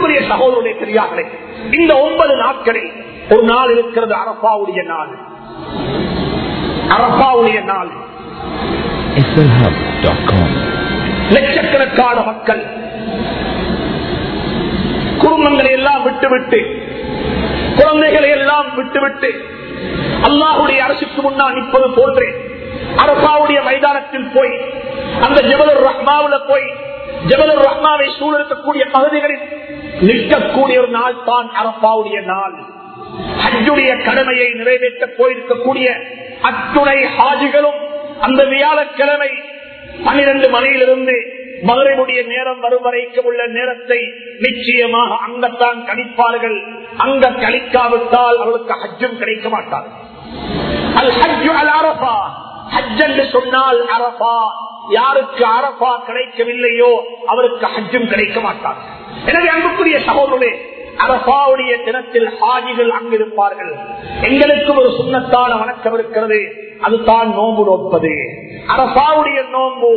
சகோதரருடைய பெரியார்களே இந்த ஒன்பது நாட்களில் ஒரு நாள் இருக்கிறது அரபாவுடைய நாள். அரபாவுடைய நாள். லட்சக்கணக்கான மக்கள் குடும்பங்களை எல்லாம் விட்டுவிட்டு குழந்தைகளை எல்லாம் விட்டுவிட்டு அல்லாஹுடைய அரசுக்கு முன்னால் நிற்பது போன்றே அரசாவுடைய மைதானத்தில் போய் அந்த ஜபலுர் ரஹ்மாவுல போய் ஜபலுர் ரஹ்மாவை சூழலிருக்கக்கூடிய பகுதிகளில் நிற்கக்கூடிய ஒரு நாள். தான் அரப்பாவுடைய நாள் ஹஜ்ஜுடைய கடமையை நிறைவேற்ற போயிருக்கக்கூடிய அத்துணை ஹாஜிகளும் அந்த வியாழக்கிழமை பனிரெண்டு மணியிலிருந்து மதுரையுடைய நேரம் வரும் வரைக்கும் உள்ள நேரத்தை நிச்சயமாக அங்கத்தான் கணிப்பார்கள். அங்க கணிக்காவிட்டால் அவளுக்கு ஹஜ்ஜும் கிடைக்க மாட்டார்கள் அல் ஹஜ்ஜு அல் அரபா ஹஜ் என்று சொன்னால் அரபா யாருக்கு அரபா கிடைக்கவில்லையோ அவருக்கு ஹஜ்ஜும் கிடைக்க மாட்டார் எனவே அன்புக்குரிய சகோதரே அரபாவுடைய தினத்தில் ஹாஜிகள் அங்கிருப்பார்கள் எங்களுக்கும் ஒரு சுண்ணத்தான வணக்கம் இருக்கிறது. அதுதான் நோம்பு நோப்பது அரபாவுடைய நோம்பு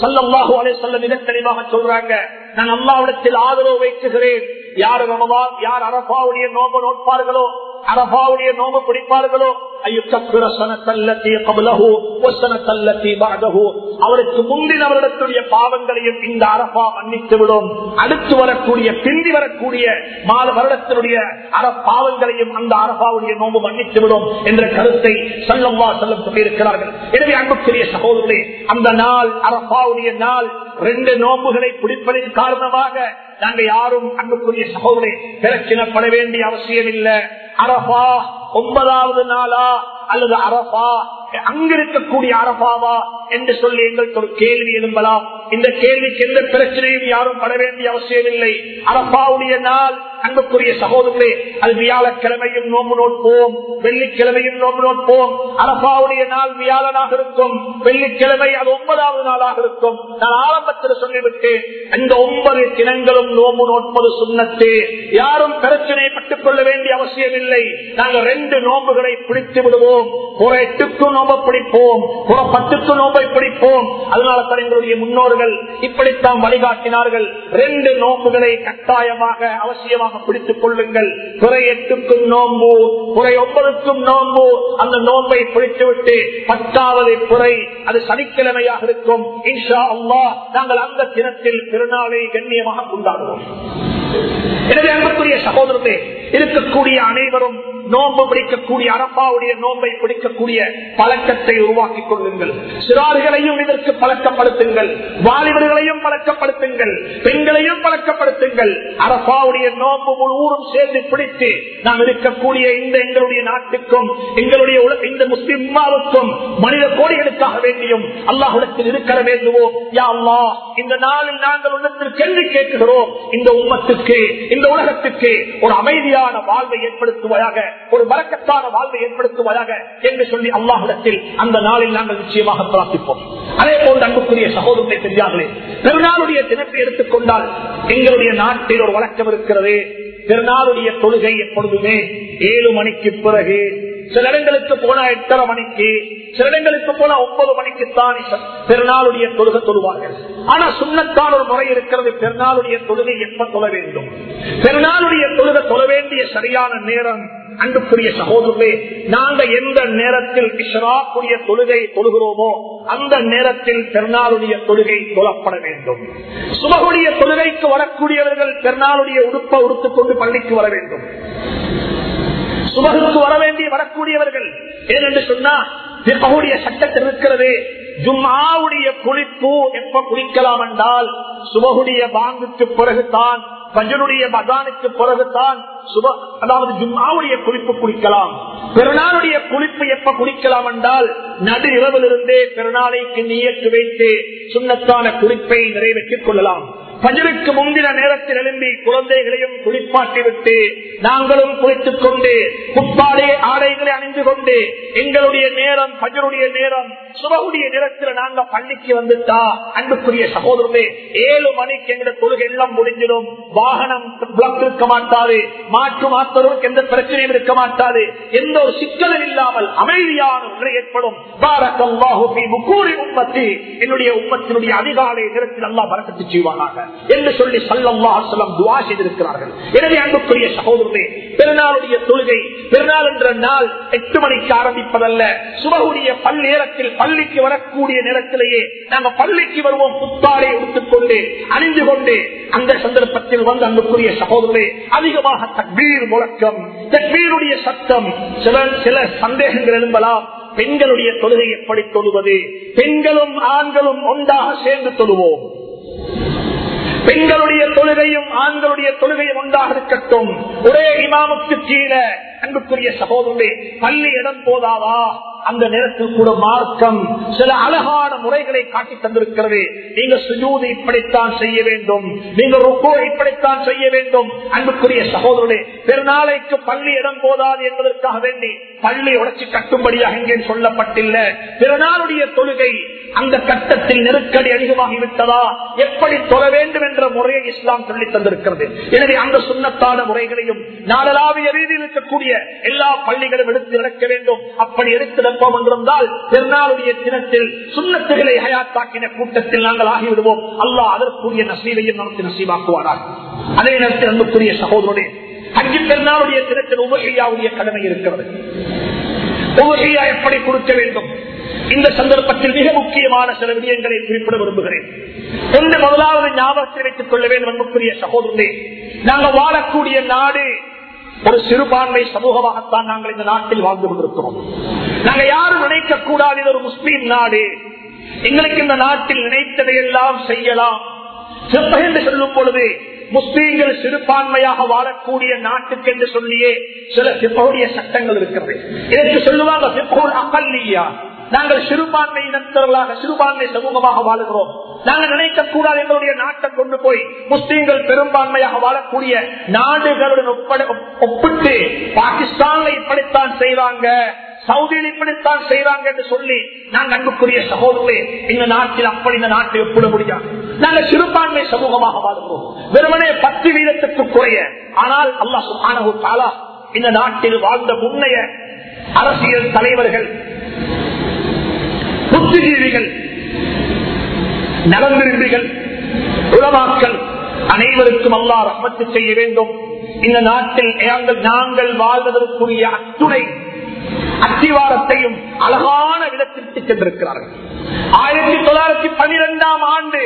சல்லாஹு அலை சொல்ல மிக தெளிவாக சொல்றாங்க. நான் அல்லாவிடத்தில் ஆதரவு வைக்குகிறேன் யார் ரமவான் யார் அரபாவுடைய நோம்பு நோட்பார்களோ அரபாவுடைய நோம்பு பிடிப்பார்களோ? அவருக்கு முந்தின வருடத்துடைய பாவங்களையும் இந்த அரபா மன்னித்து விடும். அடுத்து வரக்கூடிய பிந்தி வரக்கூடிய மாத வருடத்தினுடைய அற பாவங்களையும் அந்த அரபாவுடைய நோம்பு மன்னித்து விடும் என்ற கருத்தை சல்லம்மா செல்லம் சொல்லியிருக்கிறார்கள். எனவே அன்புக்குரிய சகோதரர்களே அந்த நாள் அரபாவுடைய நாள் ரெண்டு நோம்புகளை பிடிப்பதன் காரணமாக நாங்க யாரும் அன்புக்குரிய சகோதரே பிரச்சனைப்பட வேண்டிய அவசியம் இல்லை அரபா ஒன்பதாவது நாளா அல்லது அரபா அங்க இருக்கக்கூடிய அரபாவா என்று சொல்லி எங்களுக்கு ஒரு கேள்வி எழும்பலாம். இந்த கேள்விக்கு எந்த பிரச்சனையும் யாரும் பட வேண்டிய அவசியம் இல்லை அரபாவுடைய நாள் அன்புக்குரிய சகோதரர்களே அது வியாழக்கிழமையும் நோம்பு நோட்போம் வெள்ளிக்கிழமையும் நோம்பு நோட்போம் அரபாவுடைய நாள் வியாழனாக இருக்கும். வெள்ளிக்கிழமை அது ஒன்பதாவது நாளாக இருக்கும். நான் ஆரம்பத்தில் சொல்லிவிட்டேன். அந்த ஒன்பது தினங்களும் நோம்பு நோட்பது சுண்ணத்து. யாரும் பிரச்சனைப்பட்டுக் கொள்ள வேண்டிய அவசியம் இல்லை நாங்கள் ரெண்டு நோம்புகளை பிடித்து விடுவோம். ஒரு எட்டுக்கும் நோம்பை பிடிப்போம். ஒரு பத்துக்கு நோம்பை பிடிப்போம். அதனால தான் எங்களுடைய முன்னோர்கள் இப்படித்தான் வழிகாட்டினார்கள். ரெண்டு நோம்புகளை கட்டாயமாக அவசியமாக பிடித்துக் கொள்ளுங்கள். குறை எட்டுக்கும் நோம்பு குறை ஒன்பதுக்கும் நோம்பு. அந்த நோம்பை பிடித்துவிட்டு பத்தாவது குறை அது சனிக்கிழமையாக இருக்கும். இன்ஷா அல்லா நாங்கள் அந்த தினத்தில் திருநாளை கண்ணியமாக கொண்டாடுவோம். எனவே அன்புக்குரிய சகோதரத்தை இருக்கக்கூடிய அனைவரும் நோன்பு பிடிக்கக்கூடிய அரப்பாவுடைய நோன்பை பிடிக்கக்கூடிய பழக்கத்தை உருவாக்கி கொள்ளுங்கள். சிறார்களையும் இதற்கு பழக்கப்படுத்துங்கள். வாலிபர்களையும் பழக்கப்படுத்துங்கள். பெண்களையும் பழக்கப்படுத்துங்கள். அரப்பாவுடைய நோன்பு முழு ஊரும் சேர்ந்து பிடித்து நாம் இருக்கக்கூடிய இந்த எங்களுடைய நாட்டுக்கும் எங்களுடைய இந்த முஸ்லிம் மனித கோடிகளுக்காக வேண்டியும் அல்லாஹுடத்தில் இருக்கிற வேண்டுவோம். யா அல்லாஹ் இந்த நாளில் நாங்கள் உள்ளத்தில் கேள்வி கேட்கிறோம். இந்த உம்மத்துக்கு இந்த உலகத்துக்கு ஒரு அமைதியாக நிம்மதியான வாழ்வை ஏற்படுத்துவதாக ஒரு வழக்கத்தான வாழ்வை ஏற்படுத்துவதாக என்று சொல்லி அல்லாஹிடத்தில் அந்த நாளில் நாங்கள் நிச்சயமாக பிரார்த்திப்போம். அதே போன்று அன்புக்குரிய சகோதரத்தை தெரியாதே பெருநாளுடைய தினத்தை எடுத்துக்கொண்டால் எங்களுடைய நாட்டில் ஒரு வழக்கம் இருக்கிறது. திருநாளுடைய தொழுகை எப்பொழுதுமே ஏழு மணிக்கு பிறகு சில இடங்களுக்கு போனா எட்டரை மணிக்கு சில இடங்களுக்கு போனா ஒன்பது மணிக்கு தான் பெருநாளுடைய தொழுகை தொழுவார்கள். ஆனா சுண்ணத்தான் ஒரு முறை இருக்கிறது பெருநாளுடைய தொழுகை எப்ப தொழ வேண்டும்? பெருநாளுடைய தொழுகை தொழ வேண்டிய சரியான நேரம் அன்புக்குரிய சகோதரர்களே நாங்க எந்த நேரத்தில் இஸ்ராக்குரிய தொழுகை தொழுகிறோமோ அந்த நேரத்தில் பெருநாளுடைய தொழுகை தொழப்பட வேண்டும். சுமகுடைய தொழுகைக்கு வரக்கூடியவர்கள் பெருநாளுடைய உடுப்பை உடுத்துக் கொண்டு பள்ளிக்கு வர வேண்டும். சுமகுக்கு வர வேண்டிய வரக்கூடியவர்கள் ஏனென்று சொன்னா பிற்பகுடைய சட்டத்தில் இருக்கிறது ஜும்மாவுடைய குளிப்பு எப்ப குளிக்கலாம் என்றால் சுமகுடைய பாங்குக்கு பிறகுதான் பஜனுடைய மகானுக்கு பிறகுதான் சுப அதாவது ஜும்மாவுடைய குளிப்பு குளிக்கலாம். பெருநாளுடைய குளிப்பு எப்ப குளிக்கலாம் என்றால் நடு இரவிலிருந்தே பெருநாளைக்கு நீயத்து வைத்து சுண்ணத்தான குளிப்பை நிறைவேற்றிக் கொள்ளலாம். பஜருக்கு முந்தின நேரத்தில் எழும்பி குழந்தைகளையும் குளிப்பாட்டி விட்டு நாங்களும் குளித்துக் கொண்டு புத்தாடே ஆடைகளை அணிந்து கொண்டு எங்களுடைய நேரம் பஜருடைய நேரம் சுபகுடைய நேரத்தில் நாங்க பள்ளிக்கு வந்துட்டா அன்புக்குரிய சகோதரமே ஏழு மணிக்கு எங்க தொழுகை எல்லாம் முடிஞ்சிடும். வாகனம் பிளக் இருக்க மாட்டாது மாற்று மாத்தருக்கு எந்த பிரச்சனையும் இருக்க மாட்டாது. எந்த ஒரு சிக்கலும் இல்லாமல் அமைதியான ஒன்று ஏற்படும். பாரக்கல்லாஹு ஃபீ புக்கூரி உம்மத்தி. என்னுடைய உம்மத்தினுடைய அதிகாலை நேரத்தில் எல்லாம் பறக்கத்து செய்வானாக. என்று சொல்லி சல்லம் துவா செய்திருக்கிறார்கள். எனவே அன்புக்குரிய சகோதரர்களே பெருநாளுடைய தொழுகை பெருநாள் என்ற நாள் எட்டு மணிக்கு ஆரம்பிப்பதல்ல. சுபகுடைய பல்நேரத்தில் பள்ளிக்கு வரக்கூடிய நேரத்திலேயே நாங்கள் பள்ளிக்கு வருவோம். புத்தாடை எடுத்துக்கொண்டு அணிந்து கொண்டு அந்த சந்தர்ப்பத்தில் வந்து அன்புக்குரிய சகோதரே அதிகமாக தக்பீர் முழக்கம். தக்பீருடைய சத்தம் சில சில சந்தேகங்கள் எழும்பலாம். பெண்களுடைய தொழுகை எப்படி தொழுவது? பெண்களும் ஆண்களும் ஒன்றாக சேர்ந்து தொழுவோம். பெண்களுடைய தொழுகையும் ஆண்களுடைய தொழுகையும் ஒன்றாக இருக்கட்டும். ஒரே இமாமுக்கு கீழே அன்புக்குரிய சகோதரே பள்ளி இடம் போதாதா? அந்த நேரத்தில் கூட மார்க்கம் சில அழகான முறைகளை காட்டி தந்திருக்கிறது. நீங்க சுஜூது இப்படித்தான் செய்ய வேண்டும். நீங்க ருக்கோ இப்படித்தான் செய்ய வேண்டும். அன்புக்குரிய சகோதரர்களே பெருநாளைக்கு பள்ளி இடம் போதாது என்பதற்காக வேண்டி பள்ளி உடச்சி கட்டும்படியாக இங்கே சொல்லப்பட்டில்லை. பிறநாளுடைய தொழுகை அந்த கட்டத்தில் நெருக்கடி அதிகமாகிவிட்டதா? எப்படி தொழ வேண்டும் என்ற முறையை இஸ்லாம் சொல்லி தந்திருக்கிறது. எனவே அந்த சுண்ணத்தான முறைகளையும் நாடலாவிய ரீதியில் இருக்கக்கூடிய எல்லா பள்ளிகளும் எடுத்து நடக்க வேண்டும். அப்படி எடுத்து நடப்போம் என்றிருந்தால் பெருநாளுடைய தினத்தில் சுண்ணத்துகளை ஹயாத்தாக்கின கூட்டத்தில் நாங்கள் ஆகிவிடுவோம். அல்லாஹ் அதற்குரிய நசீவையும் நமக்கு நசீவாக்குவாராக அதே நேரத்தில் அன்புக்குரிய சகோதரனே அஞ்சு பெருநாளுடைய தினத்தில் உபகையாவுடைய கடமை இருக்கிறது. உபகையா எப்படி கொடுக்க வேண்டும்? இந்த சந்தர்ப்பத்தில் மிக முக்கியமான சில விடயங்களை குறிப்பிட விரும்புகிறேன். ஒன்று முதலாவது ஞாபகத்தில் வைத்துக் கொள்ள வேண்டும் அன்புக்குரிய சகோதரனே. நாங்கள் வாழக்கூடிய நாடு ஒரு சிறுபான்மை சமூகமாகத்தான் நாங்கள் இந்த நாட்டில் வாழ்ந்து கொண்டிருக்கிறோம். நாங்க யாரும் நினைக்க கூடாது இது ஒரு முஸ்லீம் நாடு. எங்களுக்கு இந்த நாட்டில் நினைத்ததையெல்லாம் செய்யலாம். என்று சொல்லும் பொழுது முஸ்லீம்கள் சிறுபான்மையாக வாழக்கூடிய நாட்டுக்கு என்று சொல்லியே சில சிப்பவுடைய சட்டங்கள் இருக்கிறது. இதற்கு சொல்லுவாங்க சிப்போல் அகல்லியா. நாங்கள் சிறுபான்மை இனத்தவர்களாக சிறுபான்மை சமூகமாக வாழுகிறோம். நாங்கள் நினைக்கக்கூடாது எங்களுடைய நாட்டை கொண்டு போய் முஸ்லீம்கள் பெரும்பான்மையாக வாழக்கூடிய நாடுகளுடன் ஒப்பிட்டு பாகிஸ்தான்ல இப்படித்தான் செய்வாங்க சவுதியில் இப்படித்தான் செய்வாங்க என்று சொல்லி நாங்கள் அன்புக்குரிய சகோதரர்களே இந்த நாட்டில் அப்படி இந்த நாட்டை ஒப்பிட முடியாது. நாங்கள் சிறுபான்மை சமூகமாக வாழ்கிறோம். வெறுமனே பத்து வீதத்துக்கு குறைய ஆனால் அல்லா சுகானு இந்த நாட்டில் வாழ்ந்த முன்னைய அரசியல் தலைவர்கள் புத்திஜீவிகள் நலந்திருந்தீர்கள் உலமாக்கள் அனைவருக்கும் அல்லா ரஹ்மத்து செய்ய வேண்டும். இந்த நாட்டில் நாங்கள் வாழ்வதற்குரிய அத்துணை அத்திவாரத்தையும் அழகான விதத்திற்கு சென்றிருக்கிறார்கள். ஆயிரத்தி தொள்ளாயிரத்தி பனிரெண்டாம் ஆண்டு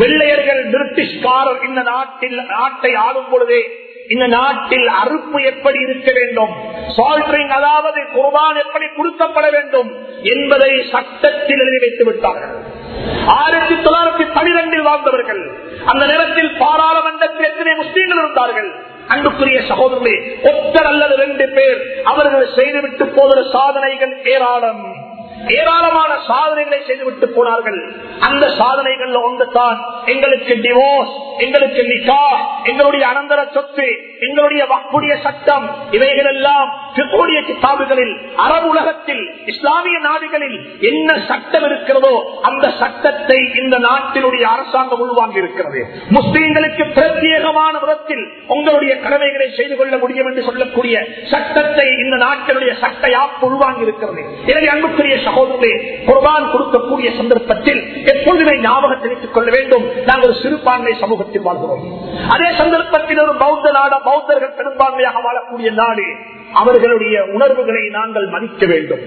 வெள்ளையர்கள் பிரிட்டிஷ்காரர் இந்த நாட்டில் நாட்டை ஆளும் பொழுதே இந்த நாட்டில் அறுப்பு எப்படி இருக்க வேண்டும்? சால்ட்ரிங் அதாவது குர்பான் எப்படி கொடுக்கப்பட வேண்டும் என்பதை சட்டத்தில் எழுதி வைத்து விட்டார்கள். ஆயிரத்தி தொள்ளாயிரத்தி பனிரெண்டில் வாழ்ந்தவர்கள் அந்த நேரத்தில் பாராளுமன்றத்தில் எத்தனை முஸ்லீம்கள் இருந்தார்கள்? அன்புக்குரிய சகோதரர்களே ஒத்தர் அல்லது ரெண்டு பேர் அவர்கள் செய்துவிட்டு போகிற சாதனைகள் ஏராளம். ஏராளமான சாதனைகளை செய்துவிட்டு போனார்கள். அந்த சாதனைகள் ஒன்று தான் எங்களுக்கு டிவோர்ஸ் எங்களுக்கு நிக்கா எங்களுடைய அனந்தர சொத்து எங்களுடைய வக்குடைய சட்டம் இவைகள் எல்லாம் கிதாபுகளில் அரபு உலகத்தில் இஸ்லாமிய நாடுகளில் என்ன சட்டம் இருக்கிறதோ அந்த சட்டத்தை இந்த நாட்டினுடைய அரசாங்கம் உள்வாங்கி இருக்கிறது முஸ்லீம்களுக்கு பிரத்யேகமான விதத்தில் உங்களுடைய கடமைகளை செய்து கொள்ள முடியும் என்று சொல்லக்கூடிய சட்டத்தை இந்த நாட்டினுடைய சட்ட யாப்பு உள்வாங்கி இருக்கிறது எனவே அன்புக்குரிய சகோதரர்களே குர்பான் கொடுக்கக்கூடிய சந்தர்ப்பத்தில் எப்பொழுதுமே ஞாபகத்தில் வைத்துக் கொள்ள வேண்டும். நாங்கள் ஒரு சிறுபான்மை சமூகத்தில் வாழ்கிறோம். அதே சந்தர்ப்பத்தில் ஒரு பௌத்த நாடு பௌத்தர்கள் பெரும்பான்மையாக வாழக்கூடிய நாடு அவர்களுடைய உணர்வுகளை நாங்கள் மதிக்க வேண்டும்.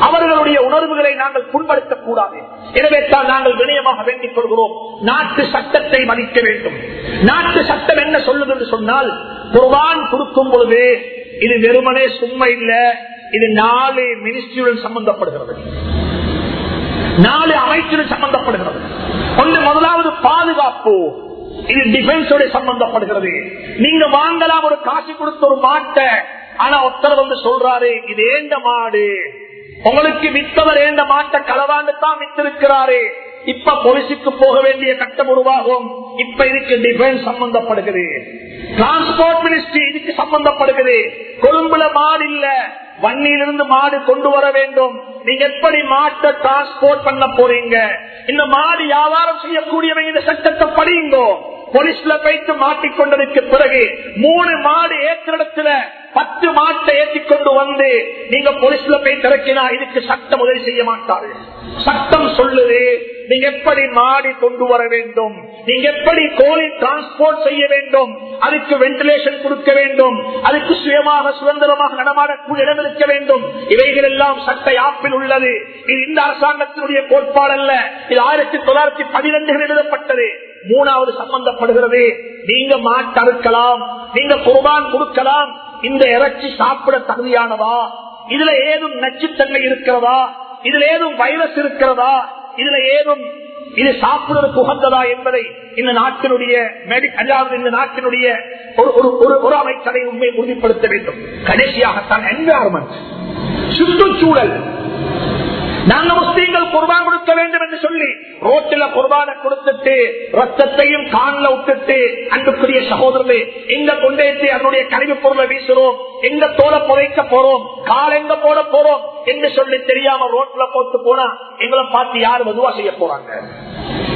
அவர்களுடைய உணர்வுகளை நாங்கள் புண்படுத்தக் கூடாது எனவே தான் நாங்கள் வினயமாக வேண்டிக் கொள்கிறோம். நாட்டு சட்டத்தை மதிக்க வேண்டும். நாட்டு சட்டம் என்ன சொல்லுது என்று சொன்னால் குர்பான் கொடுக்கும் பொழுது இது வெறுமனே சும்மா இல்ல. இது நாலு மினிஸ்ட்ரியுடன் சம்பந்தப்படுகிறது. நாலு அமைச்சுடன் சம்பந்தப்படுகிறது. ஒன்று முதலாவது பாதுகாப்பு. இது டிஃபென்ஸோட சம்பந்தப்படுகிறது. நீங்க வாங்கலாம் ஒரு காசு கொடுத்த ஒரு மாட்டை. ஆனா ஒருத்தர் வந்து சொல்றாரு இது ஏந்த மாடு? உங்களுக்கு வித்தவர் ஏந்த மாட்டை களவாண்டு தான் வித்திருக்கிறாரு? இப்ப பொலிசுக்கு போக வேண்டிய கட்டம் உருவாகும். இப்ப இதுக்கு டிஃபென்ஸ் சம்பந்தப்படுகிறது. டிரான்ஸ்போர்ட் மினிஸ்ட்ரி இதுக்கு சம்பந்தப்படுகிறது. கொழும்புல மாடு இல்ல. வன்னியிலிருந்து மாடு கொண்டு வர வேண்டும். நீங்க எப்படி மாட்டை டிரான்ஸ்போர்ட் பண்ண போறீங்க? இந்த மாடு வியாபாரம் செய்யக்கூடியவங்க இந்த சட்டத்தை படியுங்கோ. போலீஸ்ல போயிட்டு மாட்டிக்கொண்டதுக்கு பிறகு மூணு மாடு ஏற்ற இடத்துல பத்து மாட்டை ஏற்றி கொண்டு வந்து நீங்க போலீஸ்ல போய் திறக்கினா இதுக்கு சட்டம் உதவி செய்ய மாட்டார்கள். சட்டம் சொல்லுது நீங்க எப்படி மாடி கொண்டு வர வேண்டும்? நீங்க எப்படி கோழி டிரான்ஸ்போர்ட் செய்ய வேண்டும்? அதுக்கு வென்டிலேஷன் கொடுக்க வேண்டும்? அதுக்கு சுயமாக சுதந்திரமாக நடமாடக்கூடிய இடம் இருக்க வேண்டும்? இவைகள் எல்லாம் சட்ட யாப்பில் உள்ளது. இது இந்த அரசாங்கத்தினுடைய கோட்பாடு அல்ல. இது ஆயிரத்தி தொள்ளாயிரத்தி பனிரெண்டில் எழுதப்பட்டது. மூணாவது சம்பந்தப்படுகிறது. நீங்க மாட்டறுக்கலாம். நீங்க குர்பான் கொடுக்கலாம். இந்த இறைச்சி சாப்பிட தகுதியானதா? இதுல ஏதும் நச்சுத்தன்மை இருக்கிறதா? இதுல ஏதும் வைரஸ் இருக்கிறதா? இதுல ஏதும் இது சாப்பிடுவதற்கு உகந்ததா என்பதை இந்த நாட்டினுடைய மெடி- அதாவது இந்த நாட்டினுடைய ஒரு ஒரு- ஒரு ஒரு அமைச்சரை உண்மை உறுதிப்படுத்த வேண்டும். கடைசியாகத்தான் என்வாரன்மெண்ட் சுற்றுச்சூழல். நாங்க முஸ்லீம்கள் குர்பான் கொடுக்க வேண்டும் என்று சொல்லி ரோட்டில் குர்பானை கொடுத்துட்டு ரத்தத்தையும் காண்ல விட்டுட்டு அன்புக்குரிய சகோதரர்களே எங்க கொண்டேற்றி அதனுடைய கழிவு பொருளை வீசுறோம். எங்க தோலை புதைக்க போறோம். கால் எங்க போட போறோம் என்று சொல்லி தெரியாம ரோட்ல போட்டு போனா எங்களை பார்த்து யார் வதுவா செய்ய போறாங்க?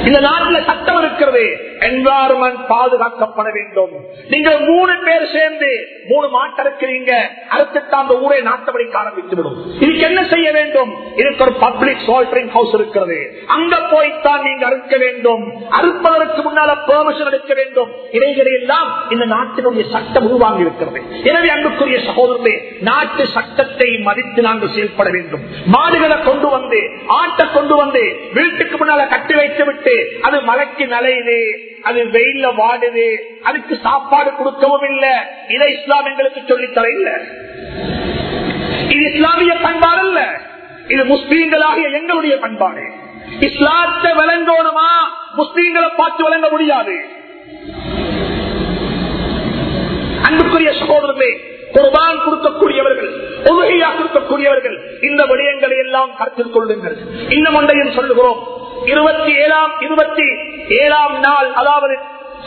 இந்த நாட்டில் சட்டம் இருக்கிறது. என்வாரன்மெண்ட் பாதுகாக்கப்பட வேண்டும். நீங்க மூணு பேர் சேர்ந்து மூணு மாட்டை இருக்கிறீங்க அறுத்துட்டு அந்த ஊரை நாட்டப்படிக்க ஆரம்பித்து விடும் இதுக்கு என்ன செய்ய வேண்டும்? இதுக்கு ஒரு பப்ளிக் சால்டரிங் ஹவுஸ் இருக்கிறது. அங்க போய்த்தான் நீங்க அறுக்க வேண்டும். அறுப்பதற்கு முன்னால பெர்மிஷன் எடுக்க வேண்டும். இவைகளை எல்லாம் இந்த நாட்டினுடைய சட்டம் உருவாங்கி இருக்கிறது. எனவே அன்புக்குரிய சகோதரர்களே நாட்டு சட்டத்தை மதித்து நாங்கள் செயல்பட வேண்டும். மாடுகளை கொண்டு வந்து ஆட்டை கொண்டு வந்து வீட்டுக்கு முன்னால கட்டி வைத்து விட்டு அது மலைக்கு நலையுது அது வெயில்ல வாடுது அதுக்கு சாப்பாடு கொடுக்கவும் இல்லை. இதை இஸ்லாம் எங்களுக்கு சொல்லித்தர இல்ல. இது இஸ்லாமிய பண்பாடு அல்ல. இது முஸ்லீம்களாகிய எங்களுடைய பண்பாடு. இஸ்லாத்தை விளங்கணுமா முஸ்லீம்களை பார்த்து விளங்க முடியாது. அன்புக்குரிய சகோதரர்களே குர்பான் கொடுக்கக்கூடியவர்கள் உலகையா கொடுக்கக்கூடியவர்கள் இந்த விடயங்களை எல்லாம் கருத்தில் கொள்ளுங்கள். இன்னும் ஒன்றையும் சொல்லுகிறோம். இருபத்தி ஏழாம் இருபத்தி ஏழாம் நாள் அதாவது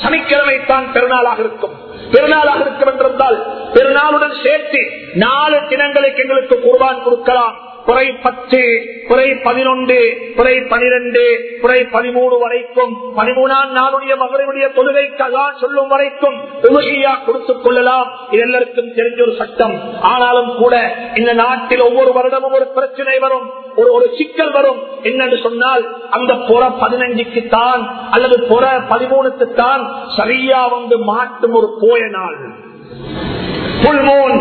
சனிக்கிழமை தான் பெருநாளாக இருக்கும். பெருநாளாக இருக்கும் என்றிருந்தால் பெருநாளுடன் சேர்த்து நாலு தினங்களுக்கு எங்களுக்கு குர்பான் கொடுக்கலாம். குறை பத்து குறை பதினொன்று குறை பனிரெண்டு குறை பதிமூணு வரைக்கும் பதிமூணாம் நாளுடைய மகளுடைய தொழுகை கதா சொல்லும் வரைக்கும் தொழுகையா கொடுத்துக் கொள்ளலாம். இது எல்லாருக்கும் தெரிஞ்ச ஒரு சட்டம். ஆனாலும் கூட இந்த நாட்டில் ஒவ்வொரு வருடமும் ஒரு பிரச்சனை வரும் ஒரு ஒரு சிக்கல் வரும். என்னன்னு சொன்னால் அந்த புற பதினஞ்சுக்கு தான் அல்லது புற பதிமூணுக்கு தான் சரியா வந்து மாட்டும் ஒரு போய நாள். புல்மோன்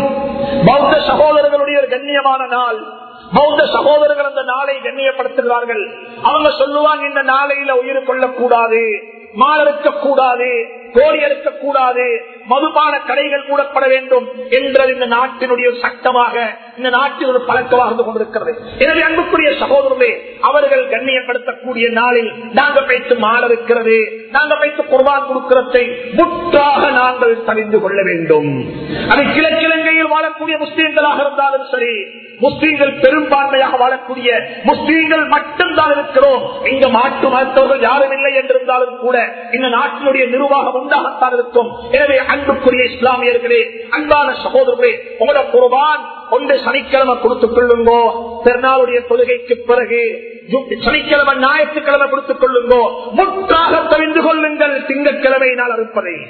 பௌத்த சகோதரர்களுடைய ஒரு கண்ணியமான நாள். பௌத்த சகோதரர்கள் அந்த நாளை கண்ணியப்படுத்துகிறார்கள். அவங்க சொல்லுவாங்க இந்த நாளையில உயிர் கொள்ளக்கூடாது மால் இருக்கக்கூடாது கோழி இருக்கக்கூடாது மதுபான கடைகள் கூடப்பட வேண்டும் என்றது இந்த நாட்டினுடைய சட்டமாக இந்த நாட்டில் ஒரு பழக்கமாக இருந்து கொண்டிருக்கிறது. எனவே அன்புக்குரிய சகோதரர்களே அவர்கள் கண்ணியப்படுத்தக்கூடிய நாளில் நாங்கள் வைத்து மாற இருக்கிறது நாங்கள் வைத்து குர்பான் கொடுக்கிறதை முற்றாக நாங்கள் தெரிந்து கொள்ள வேண்டும். அது கிழக்கிழங்கையில் வாழக்கூடிய முஸ்லீம்களாக இருந்தாலும் சரி முஸ்லீம்கள் பெரும்பான்மையாக வாழக்கூடிய முஸ்லீம்கள் மட்டும்தான் இருக்கிறோம். இங்க மாற்று மருத்துவர்கள் யாரும் இல்லை என்றிருந்தாலும் கூட இந்த நாட்டினுடைய நிர்வாகம் உண்டாகத்தான் இருக்கும். எனவே அன்புக்குரிய இஸ்லாமியர்களே அன்பான சகோதரர்களே உங்களோட குர்பான் ஒன்று சனிக்கிழமை கொடுத்துக் கொள்ளுங்கோ. பெருநாளுடைய தொழுகைக்கு பிறகு சனிக்கிழமை ஞாயிற்றுக்கிழமை கொடுத்துக் கொள்ளுங்கோ. முற்றாக தெரிந்து கொள்ளுங்கள் திங்கட்கிழமை நாள் அறுப்பதை.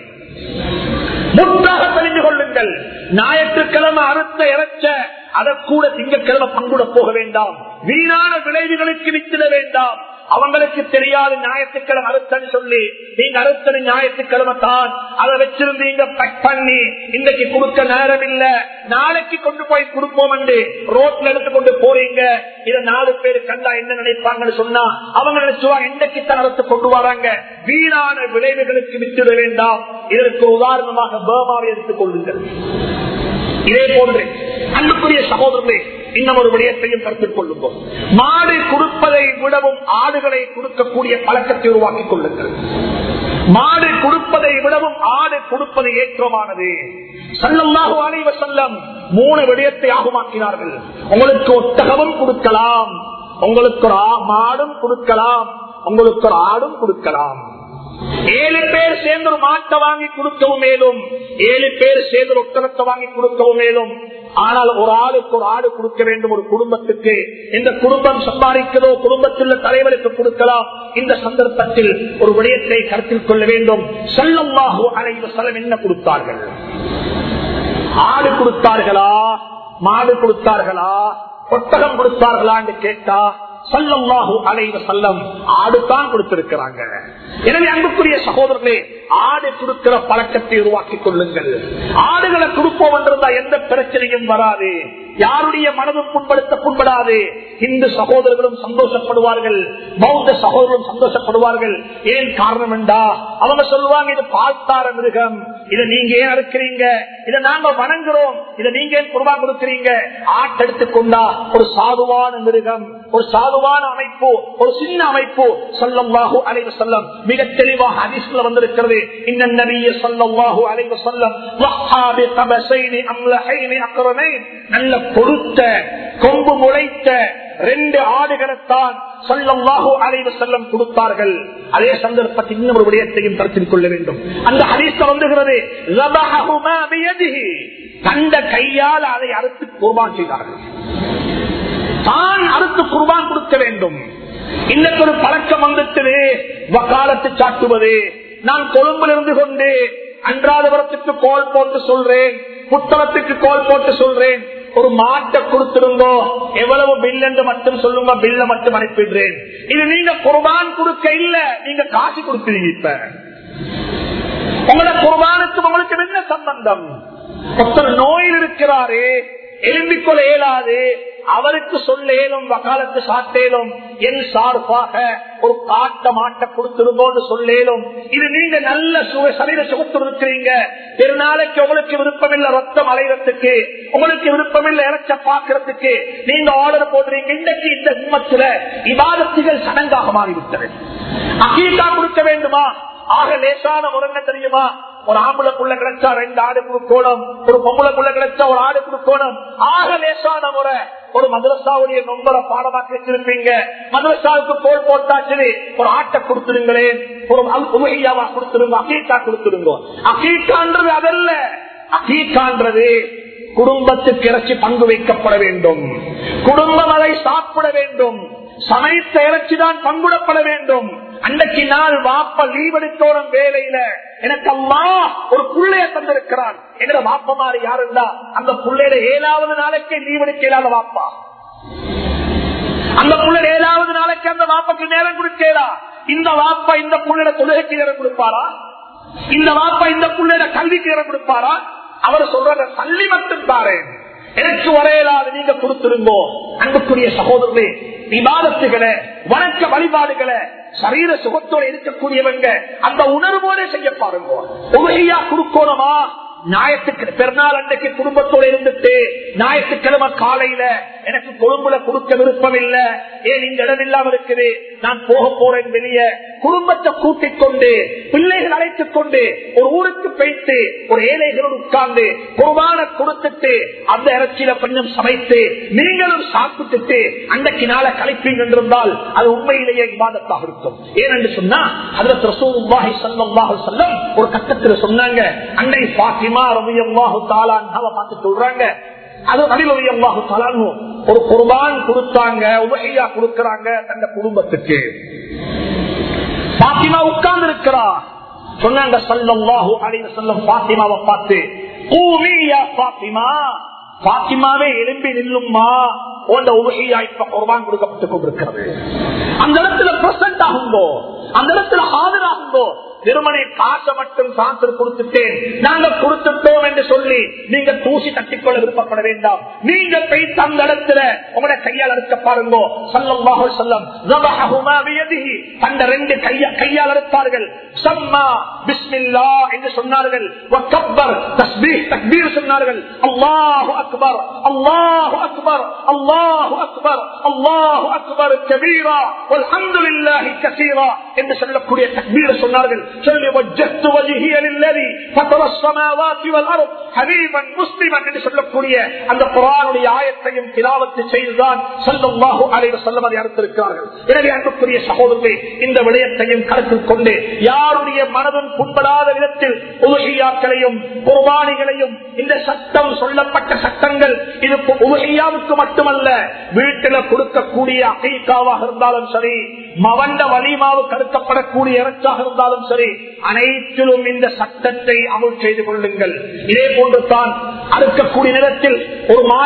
முற்றாக தெரிந்து கொள்ளுங்கள். ஞாயிற்றுக்கிழமை அறுத்த இறைச்ச அதற்கூட கூட திங்கட்கிழமை பங்குட போக வேண்டாம். வீணான விளைவுகளுக்கு வித்திட வேண்டாம். அவங்களுக்கு தெரியாது ஞாயிற்றுக்கிழமை அறுத்தன்னு சொல்லி நீங்க அறுத்தது ஞாயிற்றுக்கிழமை தான் அதை வச்சிருந்தீங்க பேக் பண்ணி இன்னைக்கு கொடுக்க நேரம் இல்ல நாளைக்கு கொண்டு போய் கொடுப்போம் என்று ரோட்ல எடுத்து கொண்டு போறீங்க. இத நாலு பேர் கண்டா என்ன நினைப்பாங்கன்னு சொன்னா அவங்க நினைச்சுவாங்க இன்றைக்கு தான் அறுத்து கொண்டு வராங்க. வீணான விளைவுகளுக்கு வித்திட வேண்டாம். இதற்கு உதாரணமாக பேமாவை எடுத்துக் கொள்ளுங்கள். இதே போன்று அன்புக்குரிய சகோதரர்களே இன்னும் ஒரு விடயத்தையும் கருத்தில் கொள்ளுங்கள். மாடு கொடுப்பதை விடவும் ஆடுகளை கொடுக்கக்கூடிய பழக்கத்தை உருவாக்கிக் கொள்ளுங்கள். மாடு கொடுப்பதை விடவும் ஆடு கொடுப்பது ஏற்றமானது. சல்லல்லாஹு அலைஹி செல்லம் மூணு விடயத்தை ஆகமாக்கினார்கள். உங்களுக்கு ஒட்டகமும் கொடுக்கலாம். உங்களுக்கு ஒரு மாடும் கொடுக்கலாம். உங்களுக்கு ஒரு ஆடும் கொடுக்கலாம். ஏழு பேர் சேர்ந்து ஒரு மாட்டை வாங்கி கொடுக்கவும் மேலும் ஏழு பேர் சேர்ந்து ஒரு ஒத்தனத்தை வாங்கி கொடுக்கவும் மேலும். ஆனால் ஒரு ஆளுக்கு ஒரு ஆடு கொடுக்க வேண்டும் ஒரு குடும்பத்துக்கு. இந்த குடும்பம் சம்பாதிக்கிறதோ குடும்பத்தில் தலைவருக்கு கொடுக்கலாம். இந்த சந்தர்ப்பத்தில் ஒரு விடயத்தை கருத்தில் கொள்ள வேண்டும். செல்லம்மாகு அனைவ செலவு என்ன கொடுத்தார்கள்? ஆடு கொடுத்தார்களா? மாடு கொடுத்தார்களா? ஒட்டகம் கொடுத்தார்களா என்று கேட்டா சல்லல்லாஹு அலைவ செல்லம் ஆடுதான் கொடுத்திருக்கிறாங்க. எனவே அன்புக்குரிய சகோதரர்களே ஆடு கொடுக்கிற பழக்கத்தை உருவாக்கிக் கொள்ளுங்கள். ஆடுகளை கொடுப்போம் என்றிருந்தா எந்த பிரச்சனையும் வராது. யாருடைய மனதும் புண்படுத்த புண்படாது. இந்து சகோதரர்களும் சந்தோஷப்படுவார்கள். பௌத்த சகோதரர்களும் சந்தோஷப்படுவார்கள். ஏன் காரணம் என்றா? அவங்க சொல்லுவாங்க இது பால்தார மிருகம். இதை நீங்க ஏன் அறுக்கிறீங்க? இதை நாங்க வணங்குறோம். இதை நீங்க ஏன் குருபா கொடுக்கிறீங்க? ஆட்டெடுத்து கொண்டா ஒரு சாதுவான மிருகம் ஒரு சாதுவான அமைப்பு ஒரு சின்ன அமைப்பு. சொல்லம்வாகு அனைவர் சொல்லம் மிக தெளிவாக அதிசல வந்திருக்கிறது. ان النبي صلى الله عليه وسلم ضحى بقبسين املحين اقرنين நல்ல பொருத்த கொம்பு முளைத்த ரெண்டு ஆடுகளைத்தான் சொல்லம்வாகு அலைவ செல்லம் கொடுத்தார்கள். அதே சந்தர்ப்பத்தில் இன்னும் ஒரு விடயத்தையும் கருத்தில் கொள்ள வேண்டும். அந்த ஹதீஸ்ல வந்துகிறது கண்ட கையால் அதை அறுத்து குர்பான் செய்தார்கள். தான் அறுத்து குர்பான் கொடுக்க வேண்டும். இன்னொரு பழக்கம் வந்துட்டு வக்காலத்து சாட்டுவது. நான் கொழும்புல இருந்து கொண்டு அன்றாதபுரத்துக்கு கோல் போட்டு சொல்றேன். புத்தளத்துக்கு கோல் போட்டு சொல்றேன். ஒரு மாட்டை கொடுத்திருந்தோ எவ்வளவு பில் என்று மட்டும் சொல்லுங்க. பில்ல மட்டும் அனுப்பிடுறேன். இது நீங்க குர்பான் கொடுக்க இல்ல. நீங்க காசு கொடுக்கிறீங்க இப்ப. உங்களோட குர்பானுக்கு உங்களுக்கு என்ன சம்பந்தம்? ஒருத்தர் நோயில் இருக்கிறாரே. எலும்பிக் கொள்ள இயலாது. அவருக்கு சொல்ல ஏலும் வக்காலத்து சாட்டேலும் என் சார்பாக ஒரு காட்ட மாட்ட கொடுத்திருந்தோன்னு சொல்லேலும் இது நீங்க நல்ல சுக சரீர சுகத்திருக்கிறீங்க பெருநாளைக்கு உங்களுக்கு விருப்பம் இல்ல ரத்தம் அலைகிறதுக்கு உங்களுக்கு விருப்பம் இல்ல இறச்ச பாக்குறதுக்கு நீங்க ஆர்டர் போடுறீங்க. இன்னைக்கு இந்த உண்மத்துல விவாதத்துகள் சடங்காக மாறிவிட்டது. அகீதா கொடுக்க வேண்டுமா? ஆக லேசான முறை தெரியுமா? ஒரு ஆம்புலக்குள்ள கிடைச்சா ரெண்டு ஆடு கொடுக்கணும் ஒரு பொம்பளைக்குள்ள கிடைச்சா ஒரு ஆடு கொடுக்கணும் ஆக லேசான முறை. ஒரு மதரசாவுடைய நொம்பரை பாடமாக்கி வச்சிருப்பீங்க. மதுரசாவுக்கு போல் போட்டாச்சு ஒரு ஆட்டை கொடுத்துருங்களேன். ஒரு உமையாவா கொடுத்துருங்க அகீட்டா கொடுத்துருங்க. அகீட்டான்றது அதல்ல. அகீட்டான்றது குடும்பத்துக்கு இறைச்சி பங்கு வைக்கப்பட வேண்டும். குடும்பம் அதை சாப்பிட வேண்டும். சமைத்த இறைச்சி தான் பங்குடப்பட வேண்டும். அன்னைக்கு நாள் வாப்ப லீவ் எடுத்தோடும் வேலையில. எனக்கு அம்மா ஒரு புள்ளைய தந்திருக்கிறான். எங்கட வாப்பமாறு இருந்தா அந்த புள்ளையில ஏழாவது நாளைக்கே லீவ் எடுக்க இயலாத வாப்பா. அந்த புள்ள ஏழாவது நாளைக்கு அந்த வாப்பக்கு நேரம் கொடுக்கலா? இந்த வாப்பா இந்த புள்ளைய தொழுகைக்கு நேரம் கொடுப்பாரா? இந்த வாப்பா இந்த புள்ளையில கல்விக்கு நேரம் கொடுப்பாரா? அவர் சொல்ற தள்ளி மட்டும் பாரு எனக்கு வரையலாது நீங்க கொடுத்திருந்தோம் அன்புக்குரிய சகோதரர்களே விவாதத்துகளை வணக்க வழிபாடுகளை சரீர சுகத்தோடு இருக்கக்கூடியவங்க அந்த உணர்வோட செய்ய பாருங்க. உகையா குறுக்கோணமா? ஞாயிற்றுக்கு பெருநாள் அன்றைக்கு குடும்பத்தோடு இருந்துட்டு ஞாயிற்றுக்கிழமை காலையில எனக்கு கொழும்புல கொடுக்க விருப்பம் இல்ல ஏன் இங்க இடம் இல்லாம இருக்குது நான் போக போறேன் வெளியே குடும்பத்தை கூட்டிக் கொண்டு பிள்ளைகள் அழைத்துக் கொண்டு ஒரு ஊருக்கு போயிட்டு ஒரு ஏழைகளோடு உட்கார்ந்து குருமான கொடுத்துட்டு அந்த இறைச்சியில கொஞ்சம் சமைத்து நீங்களும் சாப்பிட்டுட்டு அன்றைக்கு நாளை கலைப்பீங்க என்றிருந்தால் அது உண்மையிலேயே விவாதத்தாக இருக்கும். ஏனென்று சொன்னா அதுல ரசூலுல்லாஹி ஸல்லல்லாஹு செல்லும் ஒரு கட்டத்தில் சொன்னாங்க அன்னை பாத்திமா ரவியம் தஆலா பார்த்து சொல்றாங்க. அது நபிலவி அல்லாஹு ஒரு குர்பான் கொடுத்தாங்க உபகையா கொடுக்கறாங்க தந்த குடும்பத்துக்கு. பாத்திமா உட்கார்ந்து இருக்கிறா சொன்னாங்க சல்லல்லாஹு அலைஹி வஸல்லம் பாத்திமாவை பார்த்து கூமியா பாத்திமா பாத்திமாவே எழும்பி நில்லும்மா உண்ட உபகையா இப்ப குர்பான் கொடுக்கப்பட்டுக் கொண்டிருக்கிறது. அந்த இடத்துல பிரசன்ட் ஆகுங்கோ அந்த இடத்துல ஆதராகுங்கோ வெறுமனை காசை மட்டும் சான்சர் கொடுத்துட்டேன். நாங்க கொடுத்துட்டோம் என்று சொல்லி நீங்க தூசி தட்டிக்கொள்ள விருப்பப்பட வேண்டாம். நீங்க போய் தந்த இடத்துல உங்களோட கையால் அறுக்க பாருங்கோ. சல்லல்லாஹு சொல்லம் தந்த ரெண்டு கையால் அறுத்தார்கள். சம்மா பிஸ்மில்லா என்று சொன்னார்கள் வக்கப்பர் தஸ்பீஹ் தக்பீர் சொன்னார்கள் அல்லாஹு அக்பர் அல்லாஹு அக்பர் அல்லாஹு அக்பர் அல்லாஹு அக்பர் கபீரா வல்ஹம்துலில்லாஹி கஸீரா என்று சொல்லக்கூடிய தக்பீர் சொன்னார்கள் சொல்லி وجهت وجهي للذي فطر السماوات والارض حبيبا مسلما என்று சொல்லக்கூடிய அந்த குர்ஆனுடைய ஆயத்தையும் திலாவத்து செய்துதான் ஸல்லல்லாஹு அலைஹி வஸல்லம் அதை அர்த்தத்திருக்கிறார்கள் எனவே அன்புக்குரிய சகோதரர்களே இந்த விடயத்தையும் கருத்தில் கொண்டு யாருடைய மனதும் புண்படாத விதத்தில் உலகியாக்களையும் குர்பானிகளையும் இந்த சட்டம் சொல்லப்பட்ட சட்டங்கள் இது உலகியாவுக்கு மட்டுமல்ல வீட்டில் கொடுக்கக்கூடிய அகைக்காவாக இருந்தாலும் சரி மவண்ட வலிமாவு கருத்தப்படக்கூடிய இறைச்சாக இருந்தாலும் சரி அனைத்திலும் இந்த சட்டத்தை அமல் செய்து கொள்ளுங்கள். இதே போன்று தான் அறுக்கக்கூடிய நேரத்தில் ஒரு மா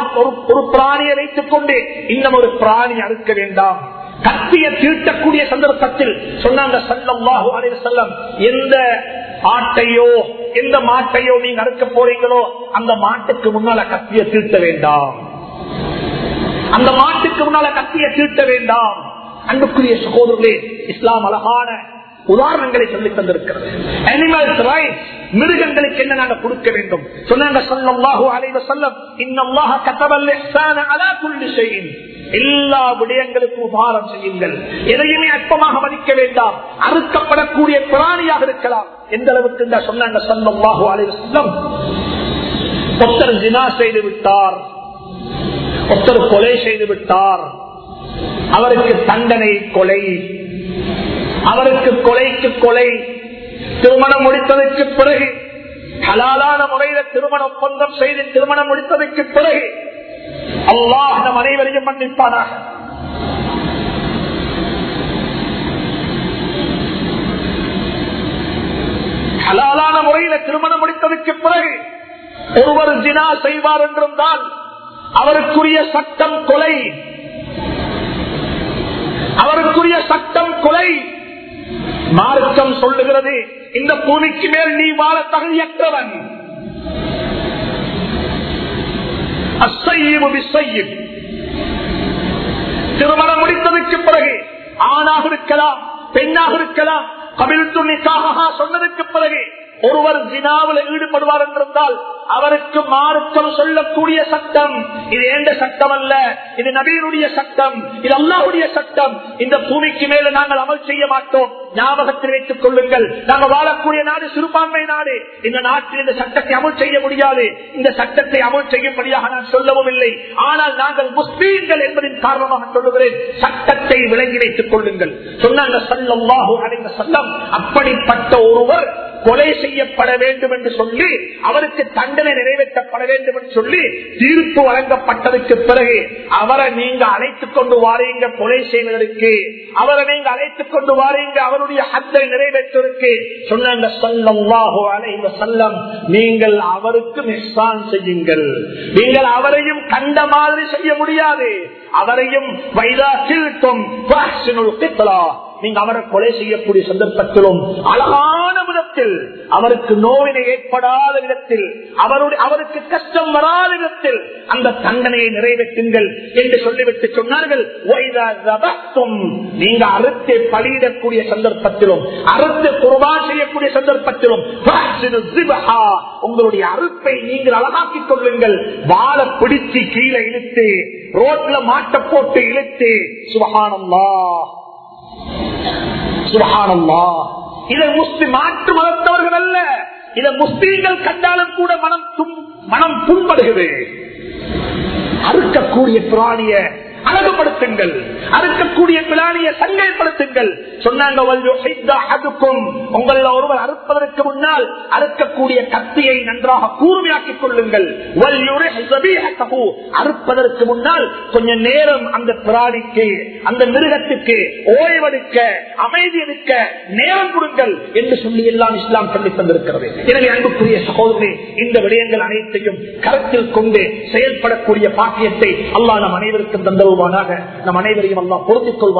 ஒரு பிராணியை வைத்துக் கொண்டு இன்னும் ஒரு பிராணி அறுக்க வேண்டாம். கத்திய தீட்டக்கூடிய சந்தர்ப்பத்தில் சொன்னாங்க சல்லல்லாஹு அலைஹி வஸல்லம் எந்த ஆட்டையோ எந்த மாட்டையோ நீங்க அறுக்க போறீங்களோ அந்த மாட்டுக்கு முன்னால கத்திய தீட்ட வேண்டாம். அந்த மாட்டுக்கு முன்னால கத்திய தீட்ட வேண்டாம். அன்புக்குரிய சகோதரர்களே இஸ்லாம் அழகான உதாரணங்களை சொல்லி தந்திருக்கிறது. அனிமல்ஸ் ரைட் மிருகங்களுக்கு என்ன நாங்க கொடுக்க வேண்டும்? சொன்னாங்க எல்லா விடயங்களுக்கும் உபாரம் செய்யுங்கள். எதையுமே அற்பமாக மதிக்க வேண்டாம். அறுக்கப்படக்கூடிய பிராணியாக இருக்கலாம். எந்த அளவுக்கு இந்த சொன்னாங்க ஸல்லல்லாஹு அலைஹி ஒருத்தர் ஜினா செய்து விட்டார். ஒருத்தர் கொலை செய்து விட்டார். அவருக்கு தண்டனை கொலை. அவருக்கு கொலைக்கு கொலை. திருமணம் முடித்ததற்கு பிறகு ஹலாலான முறையில திருமண ஒப்பந்தம் செய்து திருமணம் முடித்ததற்கு பிறகு அல்லாஹ் நம் அனைவரையும் மன்னிப்பானாக. ஹலாலான முறையில திருமணம் முடித்ததற்கு பிறகு ஒருவர் ஜினா செய்வார் என்றும் தான் அவருக்குரிய சட்டம் கொலை. அவருக்குரிய சட்டம் கொலை. மார்க்கம் சொல்லுகிறது இந்த பூமிக்கு மேல் நீ வாழ தகுதியற்றவன். திருமணம் முடித்ததற்கு பிறகு ஆணாக இருக்கலாம் பெண்ணாக இருக்கலாம் கபில் துணிக்காக சொன்னதற்கு பிறகு ஒருவர் ஜினாவில் ஈடுபடுவார் என்றிருந்தால் அவருக்கு மார்க்கம் சொல்லக்கூடிய சட்டம். இது எந்த சட்டம் அல்ல இது நபீனுடைய சட்டம். இது அல்லாவுடைய சட்டம். இந்த பூமிக்கு மேல நாங்கள் அமல் செய்ய மாட்டோம். ஞாபகத்தில் வைத்துக் கொள்ளுங்கள். நாங்கள் வாழக்கூடிய நாடு சிறுபான்மை நாடு. இந்த நாட்டில் இந்த சட்டத்தை அமல் செய்ய முடியாது. இந்த சட்டத்தை அமல் செய்யும்படியாக நான் சொல்லவும் இல்லை. ஆனால் நாங்கள் முஸ்லீம்கள் என்பதின் காரணமாக சொல்லுகிறேன். சட்டத்தை விளங்கி வைத்துக் கொள்ளுங்கள். சொன்னாங்க சல்லாஹூ அடைந்த சட்டம் அப்படிப்பட்ட ஒருவர் கொலை செய்யப்பட வேண்டும் என்று சொல்லி அவருக்கு தண்டனை நிறைவேற்றப்பட வேண்டும் என்று சொல்லி தீர்ப்பு வழங்கப்பட்டதற்கு பிறகு அவரை நீங்க அழைத்துக் கொண்டு வாரீங்க கொலை செய்வதற்கு. அவரை நீங்க அழைத்துக் கொண்டு வாரீங்க அவருடைய ஹத்தை நிறைவேற்றுவதற்கு. சொன்னாங்க சொல்லல்லாஹோ இந்த செல்லம் நீங்கள் அவருக்கு மிஸ்ஸான் செய்யுங்கள். நீங்கள் அவரையும் கண்ட மாதிரி செய்ய முடியாது. அவரையும் வைதா கீழ்த்தும் நீங்க அவரை கொலை செய்யக்கூடிய சந்தர்ப்பத்திலும் அழகான விதத்தில் அவருக்கு நோவினை ஏற்படாத விதத்தில் அவருடைய அவருக்கு கஷ்டம் வராத விதத்தில் அந்த தண்டனையை நிறைவேற்றுங்கள் என்று சொல்லிவிட்டு சொன்னார்கள். நீங்க அறுத்தை பலியிடக்கூடிய சந்தர்ப்பத்திலும் அறுத்து குர்பா செய்யக்கூடிய சந்தர்ப்பத்திலும் உங்களுடைய அறுப்பை நீங்கள் அழகாக்கிக் கொள்ளுங்கள். வாழ பிடிச்சு கீழே இழுத்து ரோட்ல மாட்ட போட்டு இழுத்து சுபகானம்மா சுபகானம்மா இதை முஸ்லிம் மாற்று மதத்தவர்கள் அல்ல. இதை முஸ்லீம்கள் கண்டாலும் கூட மனம் மனம் புண்படுகிறது. அறுக்கக்கூடிய பிராணிய அழகுபடுத்துங்கள். அறுக்கக்கூடிய பிளானிய சங்கைப்படுத்துங்கள் சொன்னாங்க உங்கள ஒருவர் அறுப்பதற்கு முன்னால் அறுக்கக்கூடிய கத்தியை நன்றாக கூர்மையாக்கிக் கொள்ளுங்கள். அறுப்பதற்கு முன்னால் கொஞ்ச நேரம் அந்த பிராணிக்கு அந்த மிருகத்துக்கு ஓய்வெடுக்க அமைதி எடுக்க நேரம் கொடுங்கள் என்று சொல்லி எல்லாம் இஸ்லாம் சொல்லி தந்திருக்கிறது. எனவே அன்புக்குரிய சகோதரி இந்த விடயங்கள் அனைத்தையும் கருத்தில் கொண்டு செயல்படக்கூடிய பாக்கியத்தை அல்லா நம் அனைவருக்கும் கொள்வானாக நம் அனைவரையும் அல்லா பொருத்திக் கொள்வான்